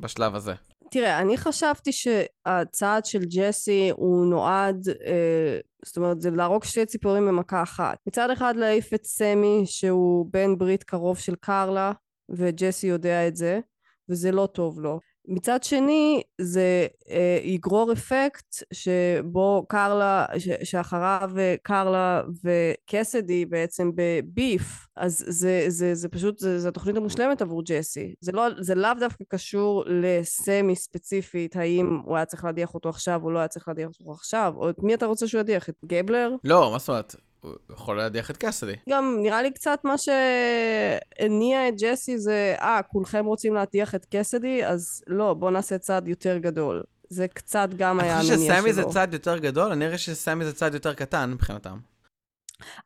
S1: בשלב הזה?
S2: תראה, אני חשבתי שהצעד של ג'סי הוא נועד, אה, זאת אומרת, זה להרוג שתי ציפורים במכה אחת. מצד אחד להעיף את סמי, שהוא בן ברית קרוב של קרלה, וג'סי יודע את זה, וזה לא טוב לו. מצד שני זה אה, יגרור אפקט שבו קרלה, ש, שאחריו אה, קרלה וקסדי בעצם בביף אז זה, זה, זה פשוט, זה, זה התוכנית המושלמת עבור ג'סי זה, לא, זה לאו דווקא קשור לסמי ספציפית האם הוא היה צריך להדיח אותו עכשיו או לא היה צריך להדיח אותו עכשיו או את מי אתה רוצה שהוא ידיח? את גבלר?
S1: לא, מה זאת אומרת? הוא יכול להדיח את קאסדי.
S2: גם נראה לי קצת מה שהניע את ג'סי זה, אה, כולכם רוצים להדיח את קאסדי, אז לא, בואו נעשה צעד יותר גדול. זה קצת גם היה המניע שלו.
S1: אני חושב שסמי זה צעד יותר גדול, אני רואה שסמי זה צעד יותר קטן מבחינתם.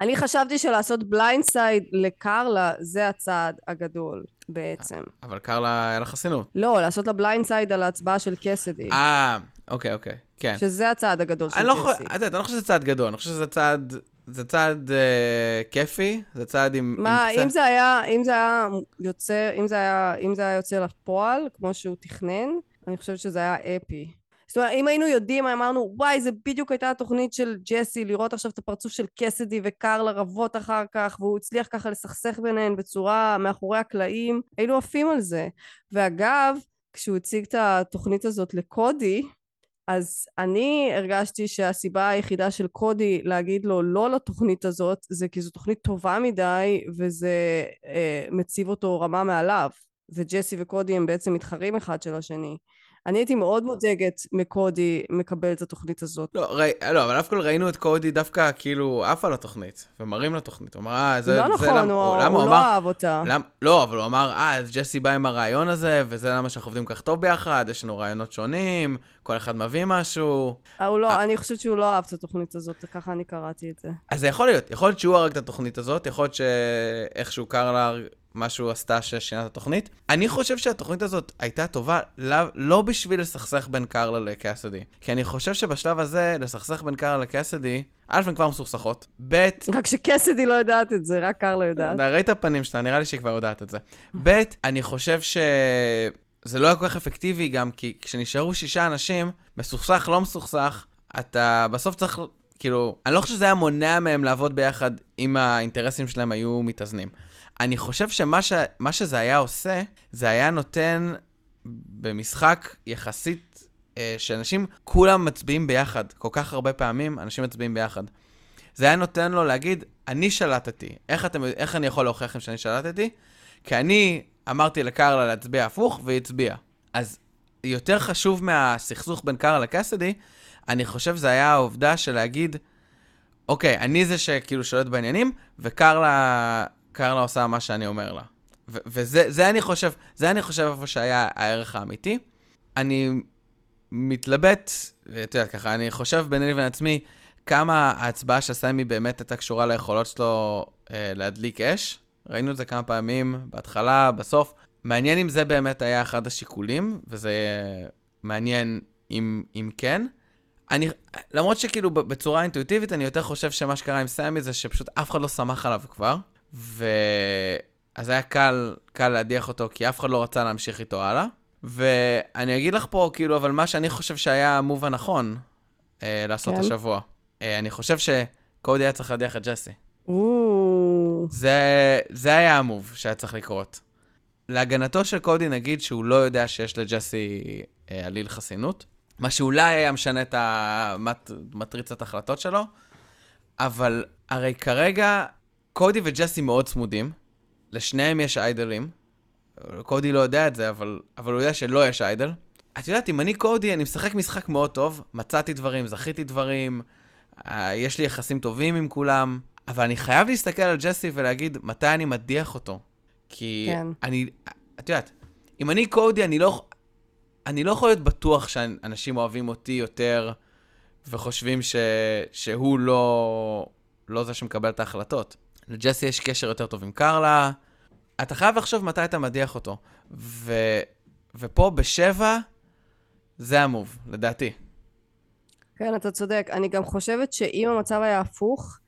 S2: אני חשבתי שלעשות blindside לקרלה זה הצעד הגדול בעצם.
S1: אבל קרלה היה לה חסינות.
S2: לא, לעשות לה blindside על ההצבעה של קאסדי.
S1: אה, אוקיי, אוקיי, כן.
S2: שזה הצעד הגדול של
S1: לא
S2: קסי.
S1: אני לא חושב שזה צעד גדול, אני חושב שזה צעד זה צעד אה, כיפי, זה צעד עם...
S2: מה,
S1: עם
S2: אם זה היה, אם זה היה יוצא, אם זה היה, אם זה היה יוצא לפועל, כמו שהוא תכנן, אני חושבת שזה היה אפי. זאת אומרת, אם היינו יודעים, אמרנו, וואי, זה בדיוק הייתה התוכנית של ג'סי, לראות עכשיו את הפרצוף של קסדי וקרלה רבות אחר כך, והוא הצליח ככה לסכסך ביניהן בצורה מאחורי הקלעים, היינו עפים על זה. ואגב, כשהוא הציג את התוכנית הזאת לקודי, אז אני הרגשתי שהסיבה היחידה של קודי להגיד לו לא לתוכנית הזאת זה כי זו תוכנית טובה מדי וזה אה, מציב אותו רמה מעליו. וג'סי וקודי הם בעצם מתחרים אחד של השני אני הייתי מאוד מודאגת מקודי מקבל את התוכנית הזאת.
S1: לא, ראי, לא, אבל אף כל ראינו את קודי דווקא כאילו עף על התוכנית, ומראים לתוכנית. הוא אמר, אה, זה...
S2: לא
S1: זה
S2: נכון,
S1: למה,
S2: הוא, הוא, הוא
S1: לא
S2: אמר, אהב אותה.
S1: למ, לא, אבל הוא אמר, אה, אז ג'סי בא עם הרעיון הזה, וזה למה שאנחנו עובדים כך טוב ביחד, יש לנו רעיונות שונים, כל אחד מביא משהו.
S2: אה, הוא לא, אה. אני חושבת שהוא לא אהב את התוכנית הזאת, ככה אני קראתי את זה.
S1: אז זה יכול להיות, יכול להיות שהוא הרג את התוכנית הזאת, יכול להיות שאיכשהו קרלה משהו עשתה ששינה את התוכנית. אני חושב שהתוכנית הזאת הייתה טובה לא, לא בשביל לסכסך בין קרלה לקאסדי. כי אני חושב שבשלב הזה, לסכסך בין קרלה לקאסדי, א', הן כבר מסוכסכות, ב',
S2: רק שקאסדי לא יודעת את זה, רק קרלה יודעת.
S1: ראית הפנים שלה, נראה לי שהיא כבר יודעת את זה. ב', אני חושב ש... זה לא היה כל כך אפקטיבי גם, כי כשנשארו שישה אנשים, מסוכסך, לא מסוכסך, אתה בסוף צריך, כאילו, אני לא חושב שזה היה מונע מהם לעבוד ביחד אם האינטרסים שלהם היו מתאזנים. אני חושב שמה ש... שזה היה עושה, זה היה נותן במשחק יחסית, אה, שאנשים כולם מצביעים ביחד. כל כך הרבה פעמים אנשים מצביעים ביחד. זה היה נותן לו להגיד, אני שלטתי. איך, אתם, איך אני יכול להוכיח לכם שאני שלטתי? כי אני אמרתי לקרלה להצביע הפוך, והיא הצביעה. אז יותר חשוב מהסכסוך בין קרלה לקסדי, אני חושב זה היה העובדה של להגיד, אוקיי, אני זה שכאילו שולט בעניינים, וקרלה קרלה עושה מה שאני אומר לה. ו- וזה זה אני חושב, זה אני חושב איפה שהיה הערך האמיתי. אני מתלבט, ואתה יודע, ככה, אני חושב ביני לבין עצמי, כמה ההצבעה של סמי באמת הייתה קשורה ליכולות שלו אה, להדליק אש. ראינו את זה כמה פעמים, בהתחלה, בסוף. מעניין אם זה באמת היה אחד השיקולים, וזה מעניין אם, אם כן. אני, למרות שכאילו בצורה אינטואיטיבית, אני יותר חושב שמה שקרה עם סמי זה שפשוט אף אחד לא סמך עליו כבר. ואז היה קל, קל להדיח אותו, כי אף אחד לא רצה להמשיך איתו הלאה. ואני אגיד לך פה, כאילו, אבל מה שאני חושב שהיה המוב הנכון אה, לעשות כן. השבוע. אה, אני חושב שקודי היה צריך להדיח את ג'סי. זה, זה היה המוב שהיה צריך לקרות. להגנתו של קודי נגיד שהוא לא יודע שיש לג'סי אה, עליל חסינות, מה שאולי היה משנה את המטריצת החלטות שלו, אבל הרי כרגע קודי וג'סי מאוד צמודים, לשניהם יש איידלים. קודי לא יודע את זה, אבל, אבל הוא יודע שלא יש איידל. את יודעת, אם אני קודי, אני משחק משחק מאוד טוב, מצאתי דברים, זכיתי דברים, אה, יש לי יחסים טובים עם כולם, אבל אני חייב להסתכל על ג'סי ולהגיד מתי אני מדיח אותו. כי כן. אני, את יודעת, אם אני קודי, אני לא, אני לא יכול להיות בטוח שאנשים אוהבים אותי יותר וחושבים ש, שהוא לא, לא זה שמקבל את ההחלטות. לג'סי יש קשר יותר טוב עם קרלה. אתה חייב לחשוב מתי אתה מדיח אותו. ו... ופה בשבע, זה המוב, לדעתי.
S2: כן, אתה צודק. אני גם חושבת שאם המצב היה הפוך,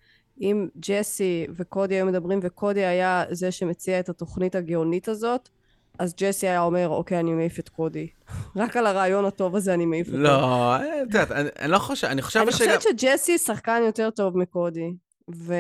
S2: אם ג'סי וקודי היו מדברים וקודי היה זה שמציע את התוכנית הגאונית הזאת, אז ג'סי היה אומר, אוקיי, אני מעיף את קודי. <laughs> רק על הרעיון הטוב הזה אני מעיף אותו.
S1: לא, את יודעת, אני, אני לא חושב, אני חושב
S2: אני
S1: שגם...
S2: חושבת שג'סי שחקן יותר טוב מקודי. ו...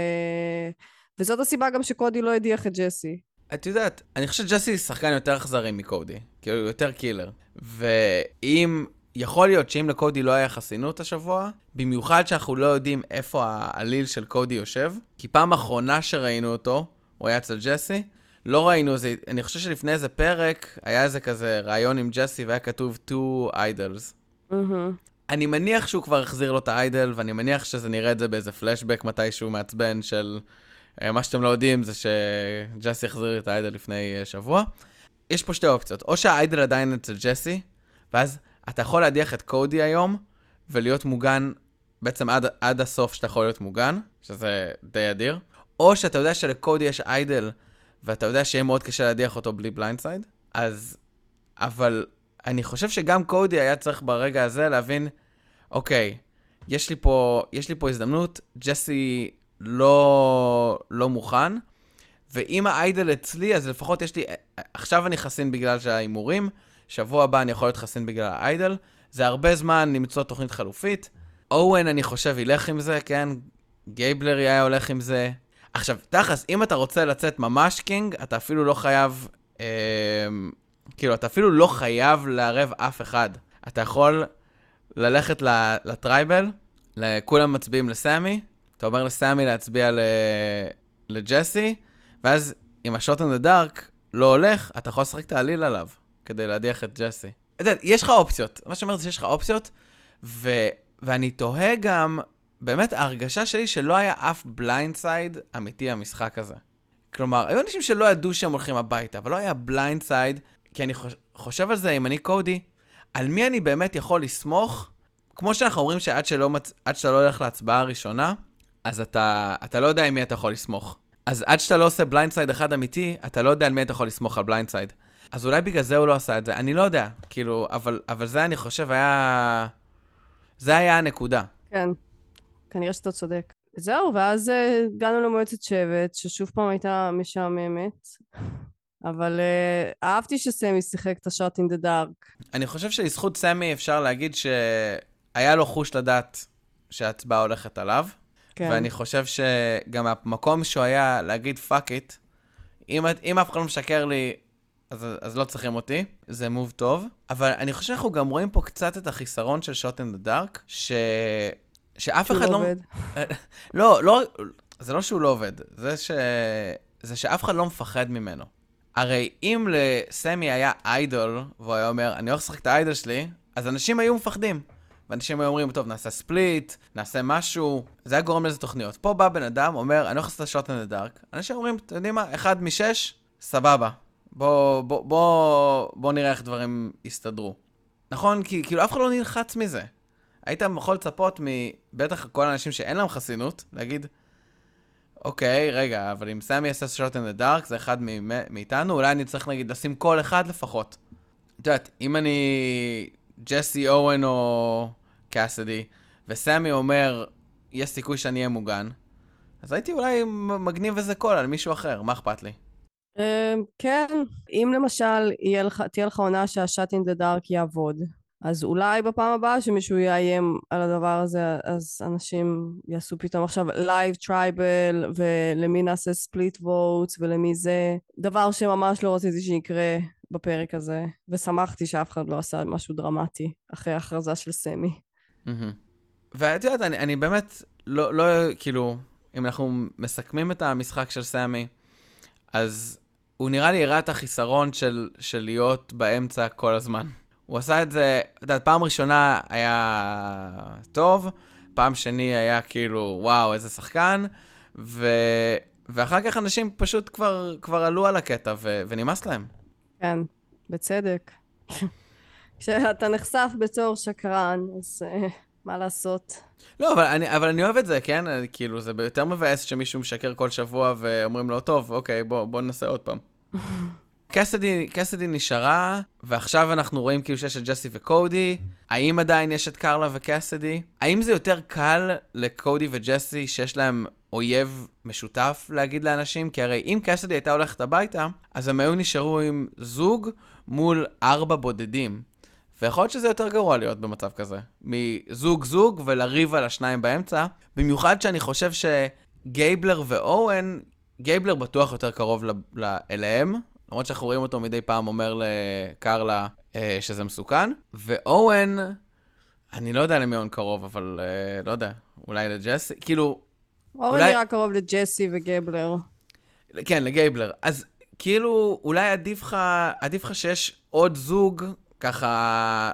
S2: וזאת הסיבה גם שקודי לא הדיח את ג'סי.
S1: את יודעת, אני חושב שג'סי שחקן יותר אכזרי מקודי, כאילו הוא יותר קילר. ואם, יכול להיות שאם לקודי לא היה חסינות השבוע, במיוחד שאנחנו לא יודעים איפה העליל של קודי יושב, כי פעם אחרונה שראינו אותו, הוא היה אצל ג'סי, לא ראינו איזה, אני חושב שלפני איזה פרק, היה איזה כזה ראיון עם ג'סי והיה כתוב two idols.
S2: מהמם.
S1: אני מניח שהוא כבר החזיר לו את ה idol, ואני מניח שזה נראה את זה באיזה פלשבק מתישהו מעצבן של... אה, מה שאתם לא יודעים זה שג'סי החזיר את ה idol לפני אה, שבוע. יש פה שתי אופציות, או שה idol עדיין אצל ג'סי, ואז אתה יכול להדיח את קודי היום, ולהיות מוגן בעצם עד, עד הסוף שאתה יכול להיות מוגן, שזה די אדיר, או שאתה יודע שלקודי יש idol, ואתה יודע שיהיה מאוד קשה להדיח אותו בלי blindside, אז... אבל אני חושב שגם קודי היה צריך ברגע הזה להבין, אוקיי, יש לי פה, יש לי פה הזדמנות, ג'סי לא, לא מוכן, ואם האיידל אצלי, אז לפחות יש לי, עכשיו אני חסין בגלל שההימורים, שבוע הבא אני יכול להיות חסין בגלל האיידל, זה הרבה זמן למצוא תוכנית חלופית. אוהן, אני חושב, ילך עם זה, כן? גייבלר היה הולך עם זה. עכשיו, תכלס, אם אתה רוצה לצאת ממש king, אתה אפילו לא חייב, אה, כאילו, אתה אפילו לא חייב לערב אף אחד. אתה יכול ללכת ל tribal, כולם מצביעים לסמי, אתה אומר לסמי להצביע ל- לג'סי, ואז אם ה shot in the dark לא הולך, אתה יכול לשחק את ה idol עליו, כדי להדיח את ג'סי. אתה יודע, יש לך אופציות. מה שאומר זה שיש לך אופציות, ו... ואני תוהה גם, באמת, ההרגשה שלי שלא היה אף blindside אמיתי במשחק הזה. כלומר, היו אנשים שלא ידעו שהם הולכים הביתה, אבל לא היה blindside, כי אני חוש... חושב על זה, אם אני קודי, על מי אני באמת יכול לסמוך? כמו שאנחנו אומרים שעד שלא מצ... שאתה לא הולך להצבעה הראשונה, אז אתה, אתה לא יודע עם מי אתה יכול לסמוך. אז עד שאתה לא עושה blindside אחד אמיתי, אתה לא יודע על מי אתה יכול לסמוך על blindside. אז אולי בגלל זה הוא לא עשה את זה, אני לא יודע, כאילו, אבל, אבל זה אני חושב היה... זה היה הנקודה.
S2: כן, כנראה שאתה צודק. זהו, ואז אה, הגענו למועצת שבט, ששוב פעם הייתה משעממת, אבל אה, אהבתי שסמי שיחק את ה shot in the dark.
S1: אני חושב שלזכות סמי אפשר להגיד שהיה לו חוש לדעת שההצבעה הולכת עליו,
S2: כן.
S1: ואני חושב שגם המקום שהוא היה להגיד fuck it, אם, אם אף אחד לא משקר לי, אז, אז לא צריכים אותי, זה move טוב. אבל אני חושב שאנחנו גם רואים פה קצת את החיסרון של shot in the dark, ש... שאף אחד
S2: לא
S1: לא...
S2: עובד. <laughs>
S1: לא, לא, זה לא שהוא לא עובד, זה, ש... זה שאף אחד לא מפחד ממנו. הרי אם לסמי היה איידול, והוא היה אומר, אני הולך לשחק את האיידול שלי, אז אנשים היו מפחדים. ואנשים היו אומרים, טוב, נעשה ספליט, נעשה משהו, זה היה גורם לזה תוכניות. פה בא בן אדם, אומר, אני הולך לעשות שוט אין דארק. אנשים אומרים, אתם יודעים מה, אחד משש, סבבה. בוא, בוא, בוא, בוא נראה איך דברים יסתדרו. נכון? כי כאילו אף אחד לא נלחץ מזה. היית יכול לצפות שבטח כל האנשים שאין להם חסינות, להגיד, אוקיי, רגע, אבל אם סמי יעשה shot in the dark, זה אחד מאיתנו, אולי אני צריך נגיד לשים קול אחד לפחות. את יודעת, אם אני ג'סי אוון או קאסדי, וסמי אומר, יש סיכוי שאני אהיה מוגן, אז הייתי אולי מגניב איזה קול על מישהו אחר, מה אכפת לי?
S2: אה, כן, אם למשל תהיה לך עונה שה shot in the dark יעבוד, אז אולי בפעם הבאה שמישהו יאיים על הדבר הזה, אז אנשים יעשו פתאום עכשיו live tribal, ולמי נעשה split votes, ולמי זה, דבר שממש לא רציתי שיקרה בפרק הזה, ושמחתי שאף אחד לא עשה משהו דרמטי אחרי ההכרזה של סמי.
S1: ואת יודעת, אני, אני באמת לא, לא, כאילו, אם אנחנו מסכמים את המשחק של סמי, אז הוא נראה לי הראה את החיסרון של, של להיות באמצע כל הזמן. הוא עשה את זה, את יודעת, פעם ראשונה היה טוב, פעם שני היה כאילו, וואו, איזה שחקן, ו... ואחר כך אנשים פשוט כבר, כבר עלו על הקטע ו... ונמאס להם.
S2: כן, בצדק. כשאתה נחשף בתור שקרן, אז אה, מה לעשות?
S1: לא, אבל אני, אבל אני אוהב את זה, כן? כאילו, זה יותר מבאס שמישהו משקר כל שבוע ואומרים לו, טוב, אוקיי, בוא, בוא ננסה עוד פעם. קסדי, קסדי נשארה, ועכשיו אנחנו רואים כאילו שיש את ג'סי וקודי. האם עדיין יש את קרלה וקסדי? האם זה יותר קל לקודי וג'סי שיש להם אויב משותף להגיד לאנשים? כי הרי אם קסדי הייתה הולכת הביתה, אז הם היו נשארו עם זוג מול ארבע בודדים. ויכול להיות שזה יותר גרוע להיות במצב כזה. מזוג-זוג ולריב על השניים באמצע. במיוחד שאני חושב שגייבלר ואוון, גייבלר בטוח יותר קרוב אליהם, למרות שאנחנו רואים אותו מדי פעם אומר לקרלה אה, שזה מסוכן. ואוון, אני לא יודע למי אוון קרוב, אבל אה, לא יודע, אולי לג'סי, כאילו...
S2: אוון אולי... נראה קרוב לג'סי וגייבלר.
S1: כן, לגייבלר. אז כאילו, אולי עדיף לך, עדיף לך שיש עוד זוג, ככה,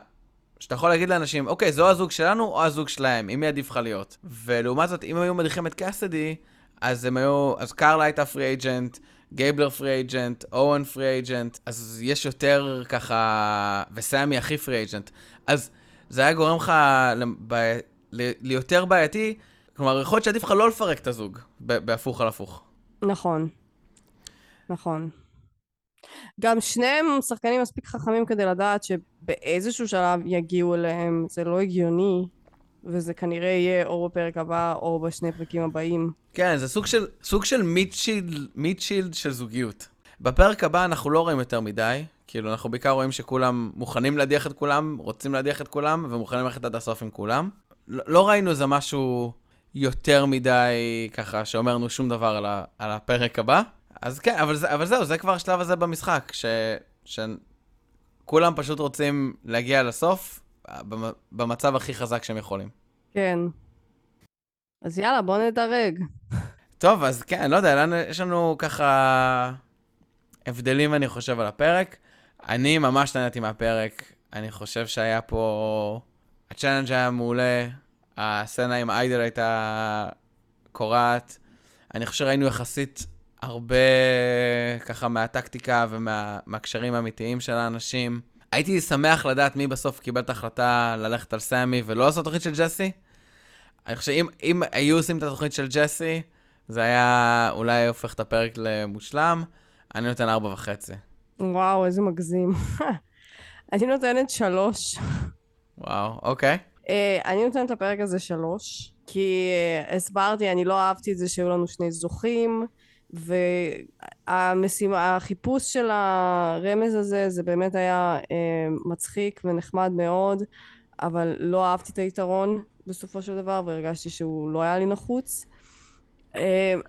S1: שאתה יכול להגיד לאנשים, אוקיי, זו הזוג שלנו או הזוג שלהם, עם מי עדיף לך להיות? ולעומת זאת, אם היו מדיחים את קאסדי, אז הם היו, אז קרלה הייתה free agent, גייבלר free agent, אוון free agent, אז יש יותר ככה, וסמי הכי free agent. אז זה היה גורם לך ליותר בעייתי, כלומר, יכול להיות שעדיף לך לא לפרק את הזוג, בהפוך על הפוך.
S2: נכון. נכון. גם שניהם שחקנים מספיק חכמים כדי לדעת שבאיזשהו שלב יגיעו אליהם, זה לא הגיוני, וזה כנראה יהיה או בפרק הבא או בשני פרקים הבאים.
S1: כן, זה סוג של, סוג של מיטשילד, מיטשילד של זוגיות. בפרק הבא אנחנו לא רואים יותר מדי, כאילו אנחנו בעיקר רואים שכולם מוכנים להדיח את כולם, רוצים להדיח את כולם, ומוכנים ללכת עד הסוף עם כולם. לא, לא ראינו איזה משהו יותר מדי ככה שאומר לנו שום דבר על, ה, על הפרק הבא. אז כן, אבל, זה, אבל זהו, זה כבר השלב הזה במשחק, ש, שכולם פשוט רוצים להגיע לסוף במצב הכי חזק שהם יכולים.
S2: כן. אז יאללה, בוא נדרג.
S1: טוב, אז כן, לא יודע, לנו, יש לנו ככה הבדלים, אני חושב, על הפרק. אני ממש נהניתי מהפרק. אני חושב שהיה פה... ה challenge היה מעולה, הסצנה עם idol הייתה קורעת. אני חושב שראינו יחסית הרבה ככה מהטקטיקה ומהקשרים ומה, האמיתיים של האנשים. הייתי שמח לדעת מי בסוף קיבל את ההחלטה ללכת על סמי ולא לעשות תוכנית של ג'סי. אני חושב שאם היו עושים את התוכנית של ג'סי, זה היה אולי הופך את הפרק למושלם. אני נותן ארבע וחצי.
S2: וואו, איזה מגזים. <laughs> אני נותנת שלוש.
S1: וואו, אוקיי.
S2: Uh, אני נותנת לפרק הזה שלוש, כי uh, הסברתי, אני לא אהבתי את זה שהיו לנו שני זוכים. והמשימה, החיפוש של הרמז הזה זה באמת היה אה, מצחיק ונחמד מאוד אבל לא אהבתי את היתרון בסופו של דבר והרגשתי שהוא לא היה לי נחוץ אה,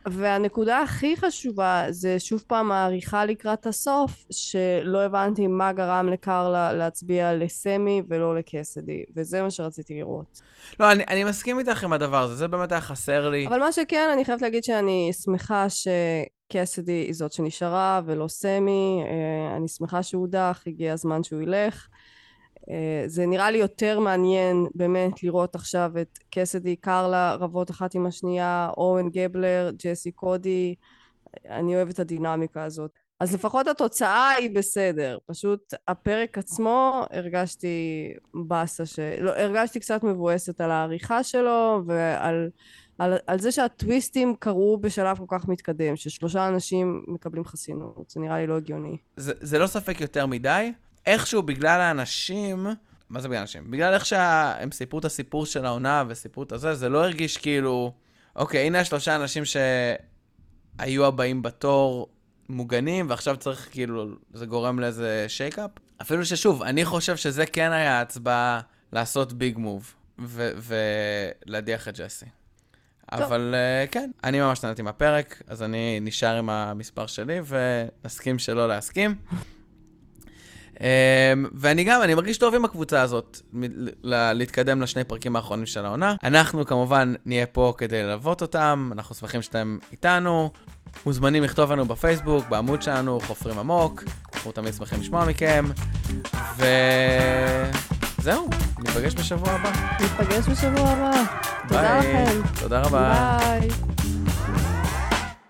S2: והנקודה הכי חשובה זה שוב פעם העריכה לקראת הסוף שלא הבנתי מה גרם לקרלה להצביע לסמי ולא לקסדי וזה מה שרציתי לראות.
S1: לא, אני, אני מסכים איתך עם הדבר הזה, זה באמת היה חסר לי.
S2: אבל מה שכן, אני חייבת להגיד שאני שמחה שקסדי היא זאת שנשארה ולא סמי, אה, אני שמחה שהוא הודח, הגיע הזמן שהוא ילך. אה, זה נראה לי יותר מעניין באמת לראות עכשיו את קסדי, קרלה רבות אחת עם השנייה, אורן גבלר, ג'סי קודי, אני אוהבת את הדינמיקה הזאת. אז לפחות התוצאה היא בסדר, פשוט הפרק עצמו הרגשתי באסה, ש... לא, הרגשתי קצת מבואסת על העריכה שלו ועל על, על זה שהטוויסטים קרו בשלב כל כך מתקדם, ששלושה אנשים מקבלים חסינות, זה נראה לי לא הגיוני.
S1: זה, זה לא ספק יותר מדי, איכשהו בגלל האנשים, מה זה בגלל האנשים? בגלל איך שהם סיפרו את הסיפור של העונה וסיפרו את הזה, זה לא הרגיש כאילו, אוקיי, הנה השלושה אנשים שהיו הבאים בתור מוגנים, ועכשיו צריך כאילו, זה גורם לאיזה שייקאפ. אפילו ששוב, אני חושב שזה כן היה הצבעה לעשות ביג מוב, ולהדיח את ג'סי. אבל uh, כן, אני ממש נהניתי מהפרק, אז אני נשאר עם המספר שלי, ונסכים שלא להסכים. Um, ואני גם, אני מרגיש טוב עם הקבוצה הזאת, להתקדם לשני פרקים האחרונים של העונה. אנחנו כמובן נהיה פה כדי ללוות אותם, אנחנו שמחים שאתם איתנו. מוזמנים לכתוב לנו בפייסבוק, בעמוד שלנו, חופרים עמוק, אנחנו תמיד שמחים לשמוע מכם. וזהו, ניפגש בשבוע הבא.
S2: ניפגש בשבוע הבא. תודה לכם.
S1: תודה רבה.
S2: ביי.